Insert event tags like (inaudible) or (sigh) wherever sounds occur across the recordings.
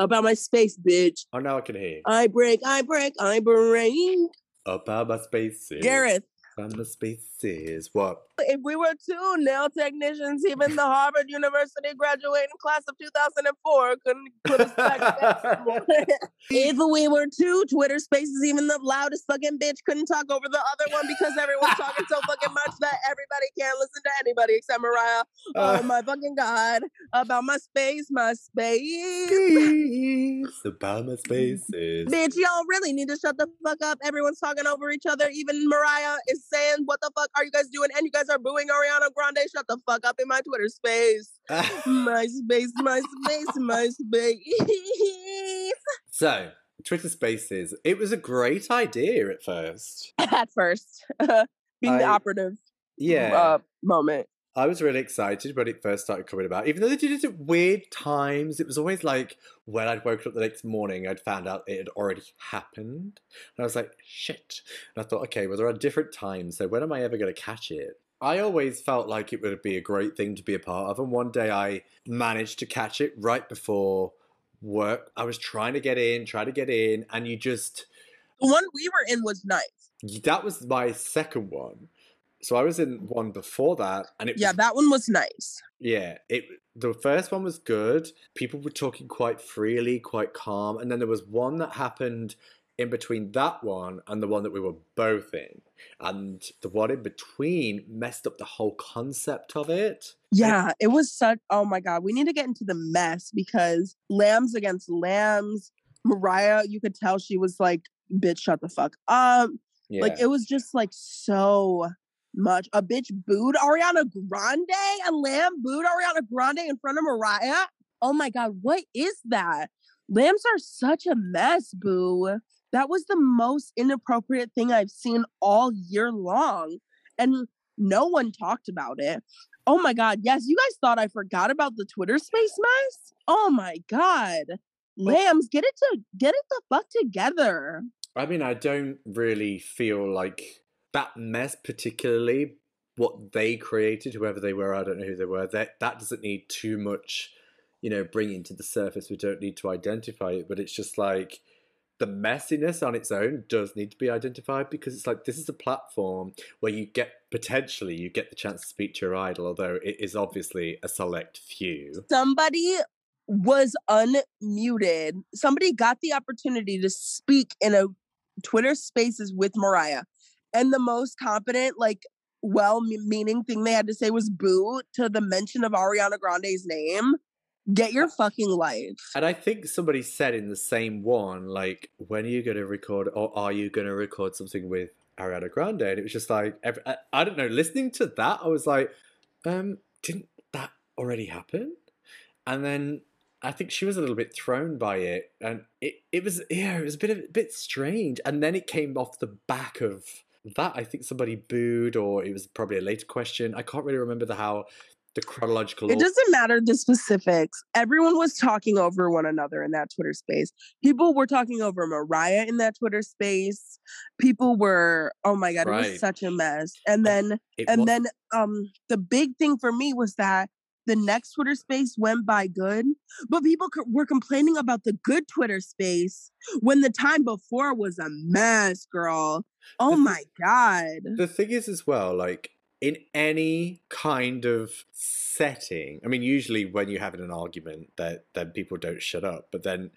about my space, bitch. Oh, now I can hear. I break, I break, I break. About my spaces. Gareth, About my spaces. What? If we were two nail technicians, even the Harvard University graduating class of 2004 couldn't put us back if we were two Twitter spaces, even the loudest fucking bitch couldn't talk over the other one because everyone's talking so fucking much that everybody can't listen to anybody except Mariah. Uh. oh my fucking god. About my space, my space. Space. About my spaces. Bitch, y'all really need to shut the fuck up. Everyone's talking over each other. Even Mariah is saying, What the fuck are you guys doing? And you guys are booing Ariana Grande. Shut the fuck up in my Twitter space. (laughs) My space, my space, my space. (laughs) so, Twitter Spaces. It was a great idea at first. At first, (laughs) being the operative Yeah. uh, moment. I was really excited when it first started coming about. Even though they did it at weird times, it was always like when I'd woken up the next morning, I'd found out it had already happened. And I was like, shit. And I thought, okay, well, there are different times, so when am I ever going to catch it? I always felt like it would be a great thing to be a part of. And one day I managed to catch it right before work. I was trying to get in, try to get in, and you just. The one we were in was nice. That was my second one. So I was in one before that, and it Yeah, was that one was nice. yeah, it the first one was good. People were talking quite freely, quite calm, and then there was one that happened in between that one and the one that we were both in. And the one in between messed up the whole concept of it. Yeah, it was such. Oh my god, we need to get into the mess because lambs against lambs. Mariah, you could tell she was like, "Bitch, shut the fuck up." Yeah. Like it was just like so much. A bitch booed Ariana Grande. A lamb booed Ariana Grande in front of Mariah. Oh my god, what is that? Lambs are such a mess, boo. That was the most inappropriate thing I've seen all year long. And no one talked about it. Oh my god, yes, you guys thought I forgot about the Twitter space mess? Oh my god. Lambs, get it to get it the fuck together. I mean, I don't really feel like that mess, particularly what they created, whoever they were, I don't know who they were, that, that doesn't need too much, you know, bringing to the surface. We don't need to identify it, but it's just like the messiness on its own does need to be identified because it's like this is a platform where you get potentially you get the chance to speak to your idol, although it is obviously a select few. somebody was unmuted. Somebody got the opportunity to speak in a Twitter Spaces with Mariah, and the most competent, like, well-meaning thing they had to say was "boo" to the mention of Ariana Grande's name. Get your fucking life. And I think somebody said in the same one, like, when are you going to record, or are you going to record something with Ariana Grande? And it was just like, every, I, I don't know, listening to that, I was like, um, didn't that already happen? And then I think she was a little bit thrown by it, and it, it was yeah, it was a bit of, a bit strange. And then it came off the back of that. I think somebody booed, or it was probably a later question. I can't really remember the how the chronological. It doesn't matter the specifics. Everyone was talking over one another in that Twitter space. People were talking over Mariah in that Twitter space. People were, oh my god, it was such a mess. And then it and was- then um the big thing for me was that the next Twitter space went by good, but people co- were complaining about the good Twitter space when the time before was a mess, girl. Oh The my god. the thing is as well like in any kind of setting. I mean usually when you're having an argument that then people don't shut up but then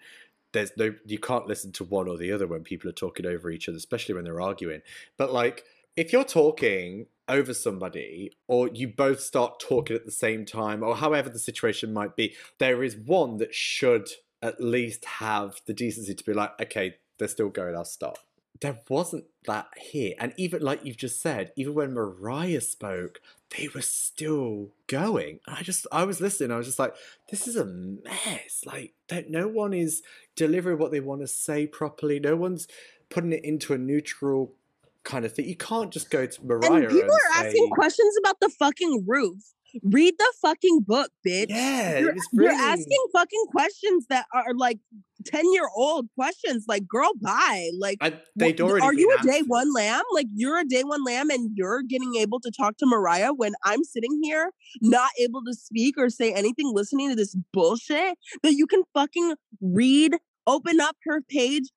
there's no you can't listen to one or the other when people are talking over each other especially when they're arguing. But like if you're talking over somebody or you both start talking at the same time or however the situation might be there is one that should at least have the decency to be like okay they're still going i'll stop there wasn't that here. And even like you've just said, even when Mariah spoke, they were still going. And I just, I was listening. I was just like, this is a mess. Like, that no one is delivering what they want to say properly. No one's putting it into a neutral kind of thing. You can't just go to Mariah And people are say, asking questions about the fucking roof. Read the fucking book, bitch. Yeah, you're, it was you're asking fucking questions that are like 10 year old questions. Like, girl, bye. Like, I, they'd Wha- already are you a day one lamb? Like you're a day one lamb and you're getting able to talk to Mariah when I'm sitting here not able to speak or say anything, listening to this bullshit that you can fucking read, open up her page,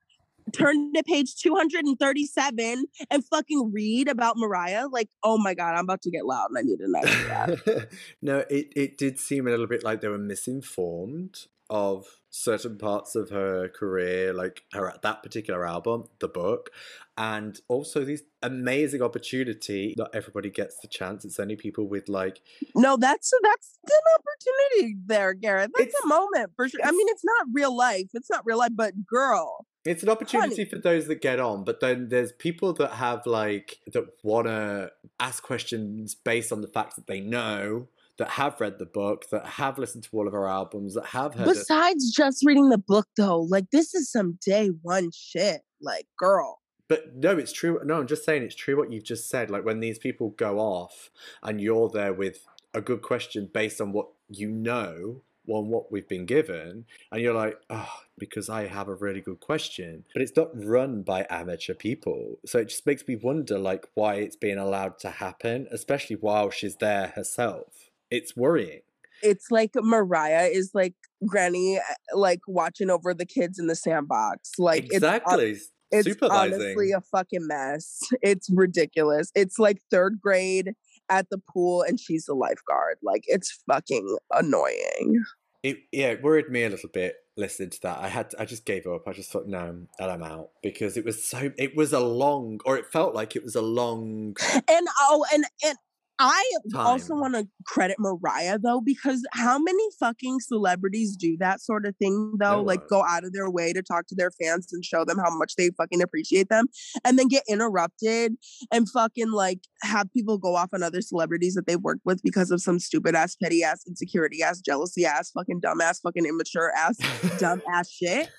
turn to page 237 and fucking read about Mariah. Like, oh my God, I'm about to get loud and I need to that. (laughs) no, it, it did seem a little bit like they were misinformed of certain parts of her career, like her that particular album, the book, and also these amazing opportunity. Not everybody gets the chance. It's only people with like No, that's that's an opportunity there, Garrett. That's a moment for sure. I mean, it's not real life. It's not real life, but girl, It's an opportunity for those that get on, but then there's people that have like that want to ask questions based on the fact that they know that have read the book, that have listened to all of our albums, that have heard. it. Besides just reading the book, though, like this is some day one shit. Like, girl, But no, it's true. No, I'm just saying it's true what you've just said. Like when these people go off and you're there with a good question based on what you know, on what we've been given, and you're like, oh, because I have a really good question. But it's not run by amateur people. So it just makes me wonder like why it's being allowed to happen, especially while she's there herself. It's worrying. it's like Mariah is like Granny, uh, like watching over the kids in the sandbox. Like, it's exactly. it's, Supervising. honestly a fucking mess. (laughs) It's ridiculous. It's like third grade at the pool, and she's the lifeguard. Like, it's fucking annoying. it yeah it worried me a little bit listening to that i had to, i just gave up i just thought no and i'm out because it was so it was a long or it felt like it was a long And oh, and and I also want to credit Mariah though, because how many fucking celebrities do that sort of thing though? No like go out of their way to talk to their fans and show them how much they fucking appreciate them, and then get interrupted and fucking like have people go off on other celebrities that they've worked with because of some stupid ass, petty ass, insecurity ass, jealousy ass, fucking dumb ass, fucking immature ass, dumb (laughs) ass shit.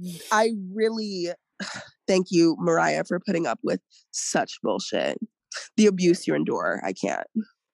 Mm, I really (sighs) thank you, Mariah, for putting up with such bullshit. The abuse you endure, I can't.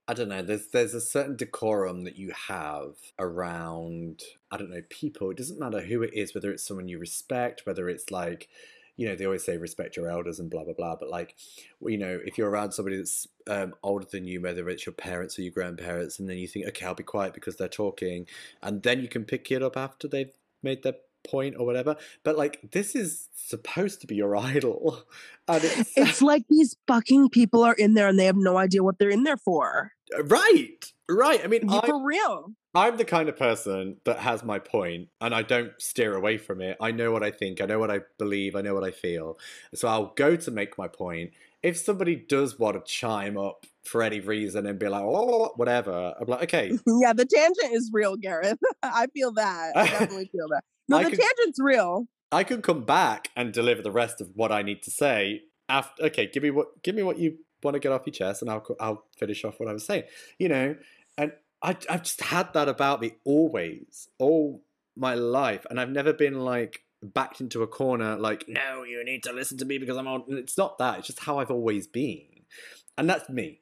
i don't know there's there's a certain decorum that you have around i don't know people it doesn't matter who it is whether it's someone you respect whether it's like you know they always say respect your elders and blah blah blah but like you know if you're around somebody that's um, older than you whether it's your parents or your grandparents and then you think okay i'll be quiet because they're talking and then you can pick it up after they've made their point or whatever but like this is supposed to be your (laughs) idol and it's, It's like these fucking people are in there and they have no idea what they're in there for. Uh, right right i mean I, For real. I'm the kind of person that has my point and I don't steer away from it. I know what I think, I know what I believe, I know what I feel. So I'll go to make my point. If somebody does want to chime up for any reason and be like, "Oh, whatever, I'm like, okay, (laughs) Yeah, the tangent is real, Gareth. (laughs) I feel that. I definitely feel that. No, I the could- tangent's real. I could come back and deliver the rest of what I need to say after. Okay, give me what give me what you want to get off your chest, and I'll I'll finish off what I was saying. You know, and I I've just had that about me always, all my life, and I've never been like backed into a corner like no you need to listen to me because i'm on it's not that it's just how i've always been and that's me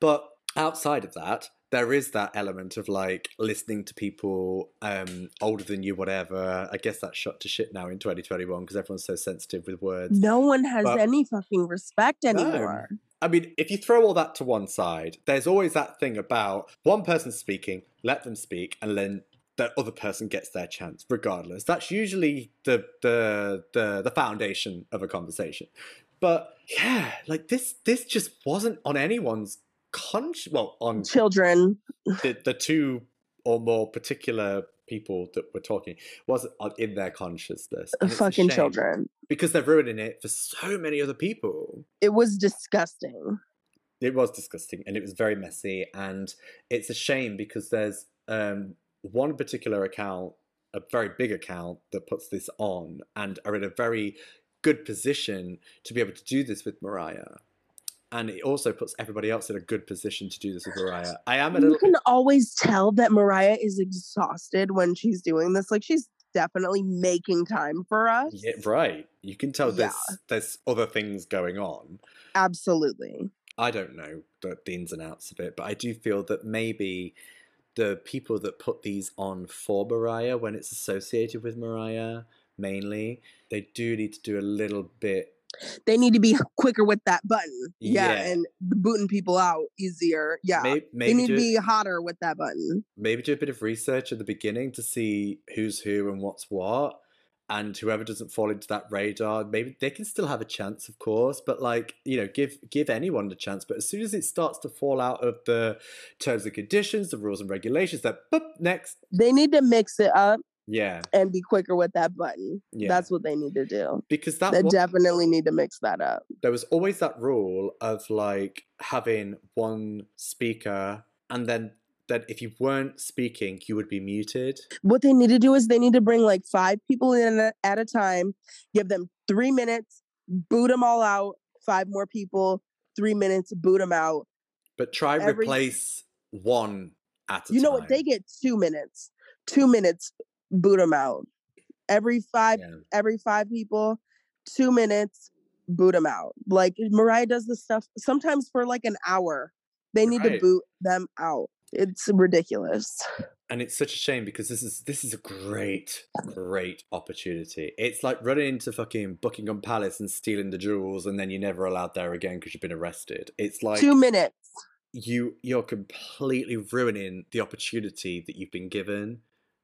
but outside of that there is that element of like listening to people um older than you whatever i guess that's shot to shit now in 2021 because everyone's so sensitive with words No one has But- any fucking respect No. anymore. I mean, if you throw all that to one side, there's always that thing about one person speaking, let them speak, and then the other person gets their chance, regardless. That's usually the the the, the foundation of a conversation. But yeah, like this this just wasn't on anyone's conscience. Well, on Children. the, the two or more particular people that were talking wasn't in their consciousness. Fucking children. because they're ruining it for so many other people It was disgusting. it was disgusting and it was very messy and it's a shame because there's um, one particular account a very big account that puts this on and are in a very good position to be able to do this with mariah and it also puts everybody else in a good position to do this with mariah (sighs) i am a You can always tell that Mariah is exhausted when she's doing this. Like she's definitely making time for us. yeah, right you can tell there's Yeah. there's other things going on Absolutely. I don't know the, the ins and outs of it, but I do feel that maybe the people that put these on for Mariah when it's associated with Mariah mainly, they do need to do a little bit. They need to be quicker with that button. Yeah, Yeah. and booting people out easier. Yeah. Maybe, they need to be hotter with that button. maybe do a bit of research at the beginning to see who's who and what's what. And whoever doesn't fall into that radar, maybe they can still have a chance, of course. But like you know, give give anyone the chance. But as soon as it starts to fall out of the terms and conditions, the rules and regulations, that boop, next, They need to mix it up yeah, and be quicker with that button. yeah. That's what they need to do. because that They definitely need to mix that up. there was always that rule of like having one speaker and then that if you weren't speaking you would be muted What they need to do is they need to bring like five people in at a time, give them three minutes, boot them all out, five more people, three minutes, boot them out. but try Every- replace one at a time. You know what? They get two minutes. Two minutes, boot them out. Every five, Yeah. every five people, two minutes, boot them out. Like Mariah does this stuff sometimes for like an hour. They need to boot them out. It's ridiculous. and it's such a shame because this is this is a great great opportunity it's like running into fucking buckingham palace and stealing the jewels and then you're never allowed there again because you've been arrested it's like two minutes. you you're completely ruining the opportunity that you've been given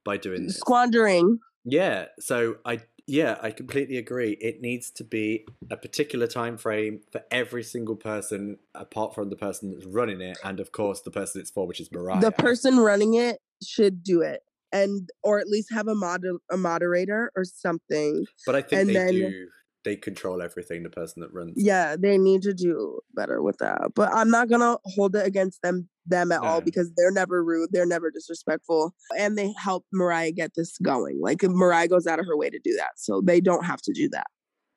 by doing mm, this Squandering. Yeah, so I yeah, I completely agree. It needs to be a particular time frame for every single person apart from the person that's running it and of course the person it's for which is Mariah. the person running it should do it and or at least have a mod a moderator or something but I think and they then- do they control everything the person that runs. yeah they need to do better with that but i'm not gonna hold it against them them at all because they're never rude they're never disrespectful and they help mariah get this going like mariah goes out of her way to do that so they don't have to do that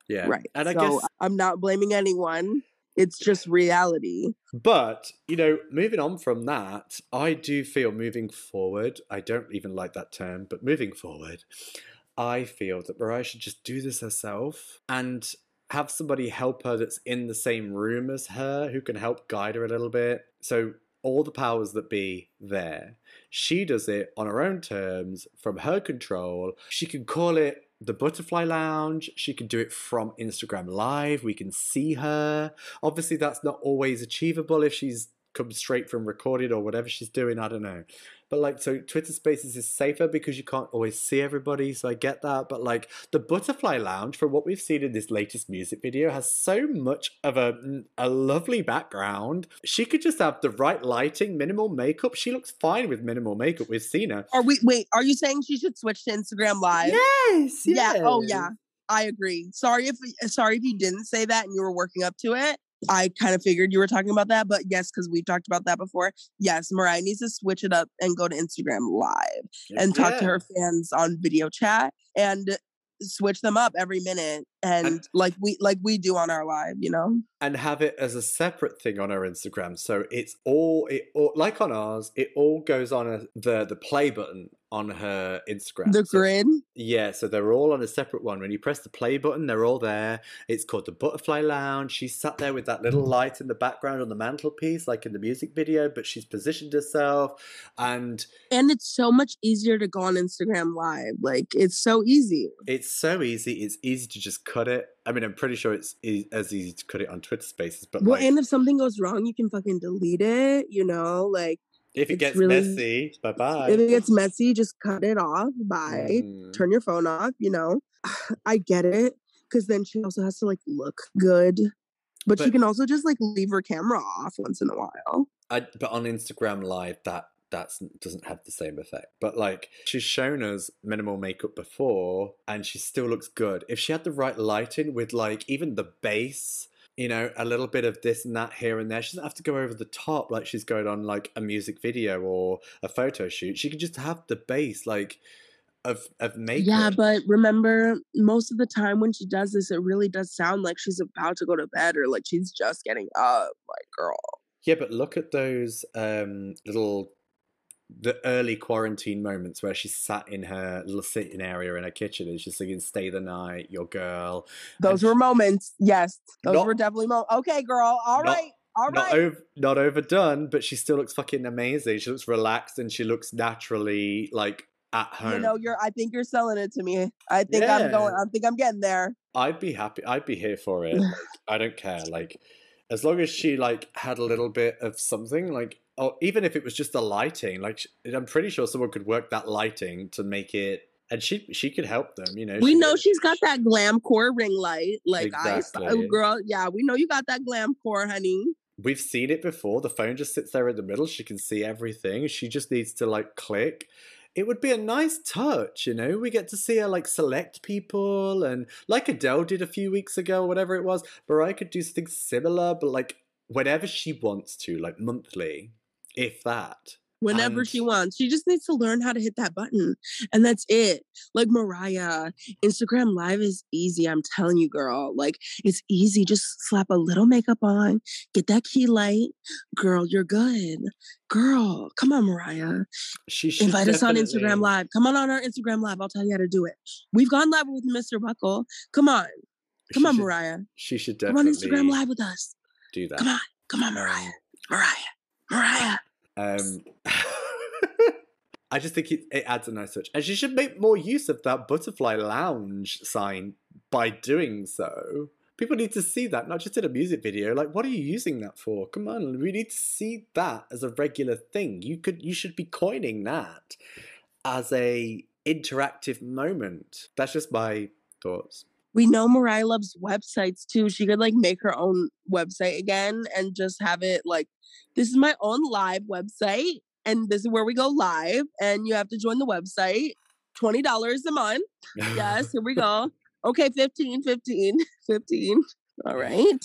Yeah. right And I so guess i'm not blaming anyone it's just reality But, you know, moving on from that, I do feel moving forward, I don't even like that term, but moving forward, I feel that Mariah should just do this herself and have somebody help her that's in the same room as her who can help guide her a little bit. So, all the powers that be there. She does it on her own terms, from her control. She can call it the Butterfly Lounge. She can do it from Instagram Live. We can see her. Obviously, that's not always achievable if she's come straight from recorded or whatever she's doing. I don't know. But like, so Twitter Spaces is safer because you can't always see everybody. So I get that. But like, the Butterfly Lounge, from what we've seen in this latest music video, has so much of a a lovely background. She could just have the right lighting, minimal makeup. She looks fine with minimal makeup. We've seen her. are we wait are you saying she should switch to instagram live Yes. Yeah. Oh, yeah. I agree. Sorry if sorry if you didn't say that and you were working up to it. I kind of figured you were talking about that, but yes, because we've talked about that before. Yes, Mariah needs to switch it up and go to Instagram Live and talk to her fans on video chat and switch them up every minute and, And- like we like we do on our live. You know, and have it as a separate thing on her Instagram. So it's all it all, like on ours. It all goes on a, the the play button on her Instagram. the So- grid. Yeah, so they're all on a separate one. When you press the play button, they're all there. It's called the Butterfly Lounge. She's sat there with that little light in the background on the mantelpiece, like in the music video, but she's positioned herself. And And it's so much easier to go on Instagram Live. Like it's so easy. it's so easy. It's easy to just cut it. I mean, I'm pretty sure it's e- as easy to cut it on Twitter Spaces, but Well, like, and if something goes wrong, you can fucking delete it. You know, like. If it it's gets really- messy, bye bye. if it gets messy, just cut it off. Bye. Mm. Turn your phone off. You know, (sighs) I get it because then she also has to like look good, but, she can also just like leave her camera off once in a while. I, but on Instagram Live, that that's doesn't have the same effect. But like she's shown us minimal makeup before, and she still looks good. If she had the right lighting with like even the base, you know, a little bit of this and that here and there, she doesn't have to go over the top like she's going on like a music video or a photo shoot. She can just have the base like of of makeup. Yeah, but remember, most of the time when she does this, it really does sound like she's about to go to bed or like she's just getting up. Like, girl. Yeah, but look at those um, little the early quarantine moments where she sat in her little sitting area in her kitchen and she's singing "Stay the Night," "Your Girl." Those And were moments. Yes, those Not- were definitely moments. Okay, girl. All Not- right. All not right. over, not overdone, but she still looks fucking amazing. She looks relaxed and she looks naturally like at home. You know, you're. I think you're selling it to me. I think I'm going. I think I'm getting there. I'd be happy. I'd be here for it. (laughs) Like, I don't care. Like, as long as she like had a little bit of something, like, or even if it was just the lighting, like, I'm pretty sure someone could work that lighting to make it, and she she could help them. You know, We she know could- she's got that glam core ring light. Like I, oh, Exactly. oh, girl, yeah, we know you got that glam core, honey. We've seen it before. The phone just sits there in the middle. She can see everything. She just needs to like click. It would be a nice touch, you know. We get to see her like select people, and like Adele did a few weeks ago, whatever it was. Mariah could do something similar, but like whenever she wants to, like monthly, if that. Whenever she wants, she just needs to learn how to hit that button, and that's it. Like Mariah, Instagram Live is easy. I'm telling you, girl. Like it's easy. Just slap a little makeup on, get that key light, girl. You're good, girl. Come on, Mariah. She should Invite us on Instagram Live. Come on on our Instagram Live. I'll tell you how to do it. We've gone live with Mr. Buckle. Come on, come she on, should- Mariah. She should Come on Instagram Live with us. do that. Come on, come on, Mariah, um, Mariah, Um, (laughs) I just think it, it adds a nice touch. And she should make more use of that butterfly lounge sign by doing so. People need to see that, not just in a music video. Like, what are you using that for? Come on, we need to see that as a regular thing. You could, you should be coining that as a interactive moment. That's just my thoughts. We know Mariah loves websites too. She could like make her own website again and just have it like, this is my own live website, and this is where we go live, and you have to join the website. Twenty dollars a month. Yes, (laughs) here we go. Okay, 15, 15, (laughs) 15. All right.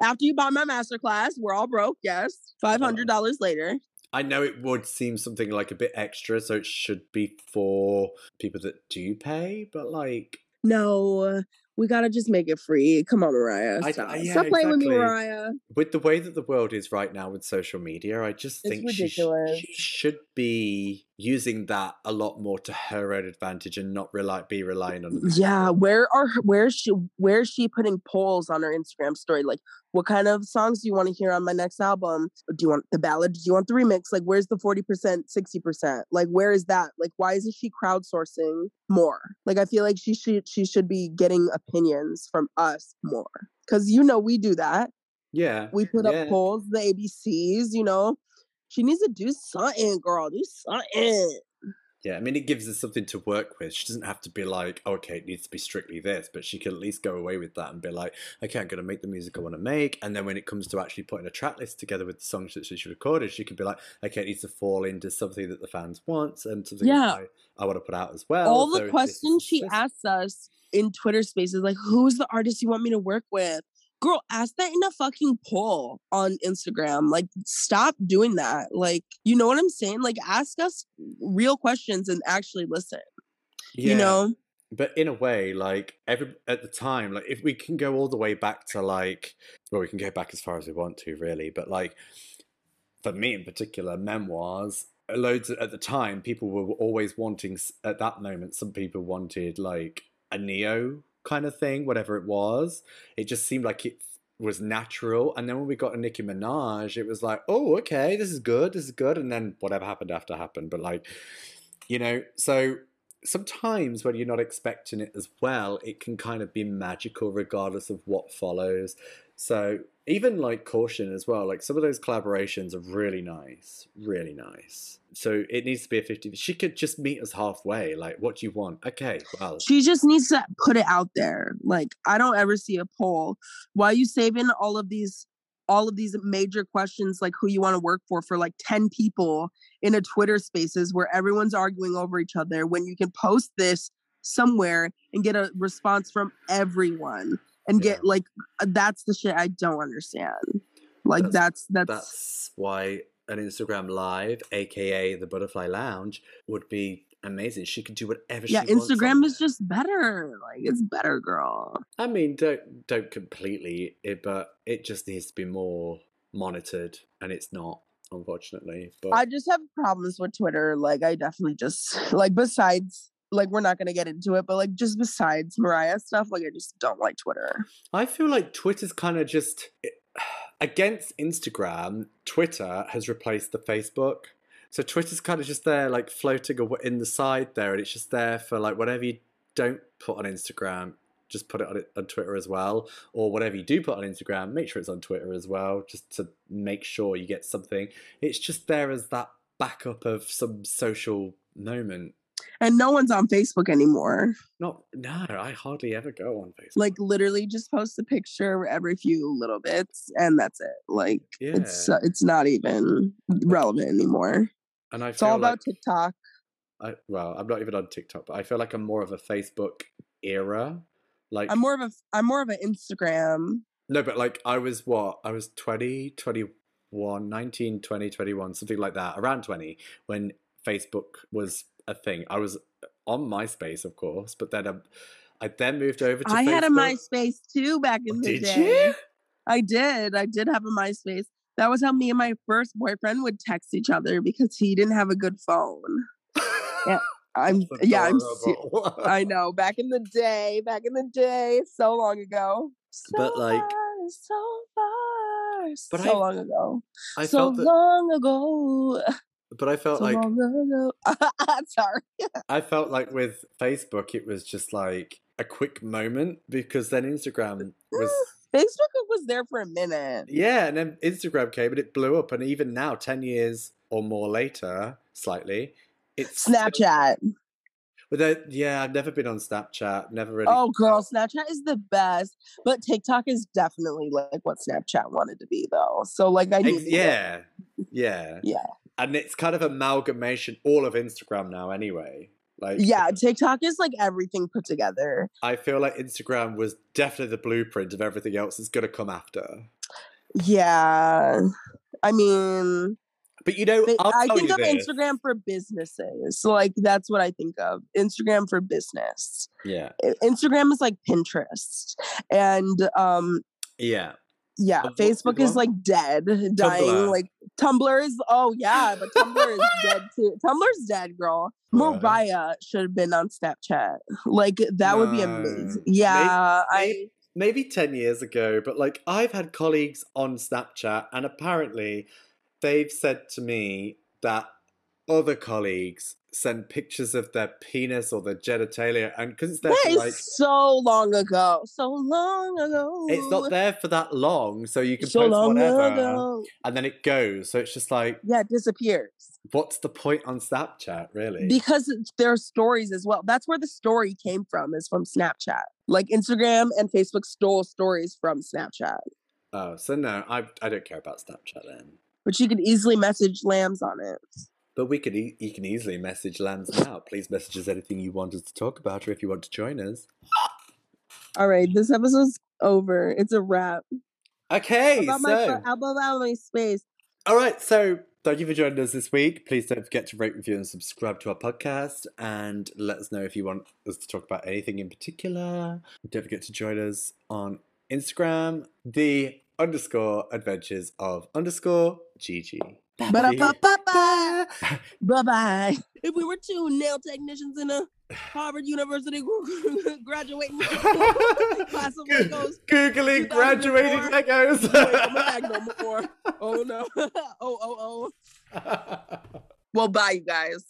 After you buy my masterclass, we're all broke. Yes. $500 later. I know it would seem something like a bit extra, so it should be for people that do pay, but like, No, we got to just make it free. Come on, Mariah. Stop, I- yeah, Stop playing with me. Mariah. with the way that the world is right now with social media, I just It's think she, sh- she should be using that a lot more to her own advantage and not rely be relying on. Yeah, where are where's she where's she putting polls on her Instagram story? Like, what kind of songs do you want to hear on my next album? Do you want the ballad? Do you want the remix? Like, where's the forty percent, sixty percent? Like, where is that? Like, why isn't she crowdsourcing more? Like, I feel like she should she should be getting opinions from us more because you know we do that. yeah, We put Yeah. up polls, the ABCs. You know, she needs to do something, girl. Do something. yeah. I mean, it gives us something to work with. She doesn't have to be like, okay, it needs to be strictly this, but she can at least go away with that and be like, okay, I'm going to make the music I want to make, and then when it comes to actually putting a track list together with the songs that she recorded, she can be like, okay, it needs to fall into something that the fans want and something Yeah. that I, I want to put out as well. all so the questions she asks us in Twitter spaces, like, who's the artist you want me to work with? Girl, ask that in a fucking poll on Instagram. Like, stop doing that. Like, you know what I'm saying? Like, ask us real questions and actually listen. Yeah. You know? but in a way like every at the time like if we can go all the way back to like well we can go back as far as we want to really but like for me in particular memoirs uh, loads at the time people were always wanting at that moment some people wanted like a Ne-Yo kind of thing whatever it was it just seemed like it was natural and then when we got a Nicki Minaj it was like oh okay this is good this is good and then whatever happened after happened but like you know so sometimes when you're not expecting it as well, it can kind of be magical regardless of what follows. So even like caution as well, like some of those collaborations are really nice, really nice. So it needs to be a 50. She could just meet us halfway. Like, what do you want? Okay, well, She just needs to put it out there. Like, I don't ever see a poll. Why are you saving all of these all of these major questions like who you want to work for for like 10 people in a Twitter spaces where everyone's arguing over each other when you can post this somewhere and get a response from everyone and Yeah. get like uh, that's the shit I don't understand. Like That's- that's that's, that's why an Instagram live, aka the Butterfly Lounge, would be amazing. She could do whatever yeah, she wants. on Instagram is just better. Like it's better, girl. I mean, don't don't completely, it, but it just needs to be more monitored, and it's not, unfortunately. But I just have problems with Twitter. Like, I definitely just like besides like we're not gonna get into it, but like just besides Mariah stuff, like I just don't like Twitter. I feel like Twitter's kind of just eh, (sighs) against Instagram. Twitter has replaced the Facebook. So Twitter's kind of just there, like floating in the side there, and it's just there for like whatever you don't put on Instagram, just put it on, on Twitter as well, or whatever you do put on Instagram, make sure it's on Twitter as well, just to make sure you get something. It's just there as that backup of some social moment. And no one's on Facebook anymore. No, no, I hardly ever go on Facebook. Like literally just post a picture every few little bits and that's it. Like yeah, it's uh, it's not even relevant anymore. and I It's all about like TikTok. I, well, I'm not even on TikTok, but I feel like I'm more of a Facebook era. Like I'm more of a I'm more of an Instagram. No, but like I was what? I was 20, 21, 19, 20, 21, something like that, around 20 when Facebook was a thing. I was on MySpace, of course, but then um, I then moved over to I Facebook. had a MySpace too back in the Did day. you? I did. I did have a MySpace. That was how me and my first boyfriend would text each other because he didn't have a good phone. Yeah, (laughs) I'm yeah, I'm. I know. Back in the day, back in the day, so long ago. So But, like- far, so far, But so I- long ago. I so felt that, long ago. But I felt So like ago. (laughs) Sorry. (laughs) I felt like with Facebook, it was just like a quick moment because then Instagram was (gasps) Facebook was there for a minute. Yeah, and then Instagram came and it blew up, and even now, ten years or more later, slightly, it's Snapchat. But then- yeah, I've never been on Snapchat. Never really. Oh, girl, Snapchat is the best, but TikTok is definitely like what Snapchat wanted to be, though. So, like, I need Ex- to get- yeah, yeah, (laughs) yeah, and it's kind of amalgamation all of Instagram now. Anyway, like yeah. TikTok is like everything put together. I feel like Instagram was definitely the blueprint of everything else that's gonna come after. Yeah, I mean, But you know, I think of this. Instagram for businesses. Like, that's what I think of. Instagram for business. Yeah, Instagram is like Pinterest, and um, yeah. Yeah, Of Facebook is like dead, dying. Tumblr. Like Tumblr is. Oh yeah, but Tumblr is dead (laughs) too. Tumblr's dead, girl. Mariah should have been on Snapchat. Like that would be amazing. Yeah, maybe- maybe 10 years ago, but like I've had colleagues on Snapchat, and apparently they've said to me that other colleagues send pictures of their penis or their genitalia, and because it's there that for like. so long ago. So long ago. It's not there for that long, so you can so post long whatever, ago. and then it goes. So it's just like, Yeah, it disappears. what's the point on Snapchat, really? because there are stories as well. That's where the story came from, is from Snapchat. Like Instagram and Facebook stole stories from Snapchat, oh, so no, I I don't care about Snapchat then. but you could easily message lambs on it. But we could, e- you can easily message Lambs now. Please message us anything you want us to talk about, or if you want to join us. All right, this episode's over. It's a wrap. Okay, About my so fir- about my space. all right, so thank you for joining us this week. Please don't forget to rate, review, and subscribe to our podcast, and let us know if you want us to talk about anything in particular. Don't forget to join us on Instagram, the underscore adventures of underscore Gigi. Bye bye. Bye bye. If we were two nail technicians in a Harvard University (laughs) graduating class of Legos, googling graduating Legos. Wait, I'm not no more. Oh no. (laughs) oh oh oh. (laughs) Well, bye, you guys.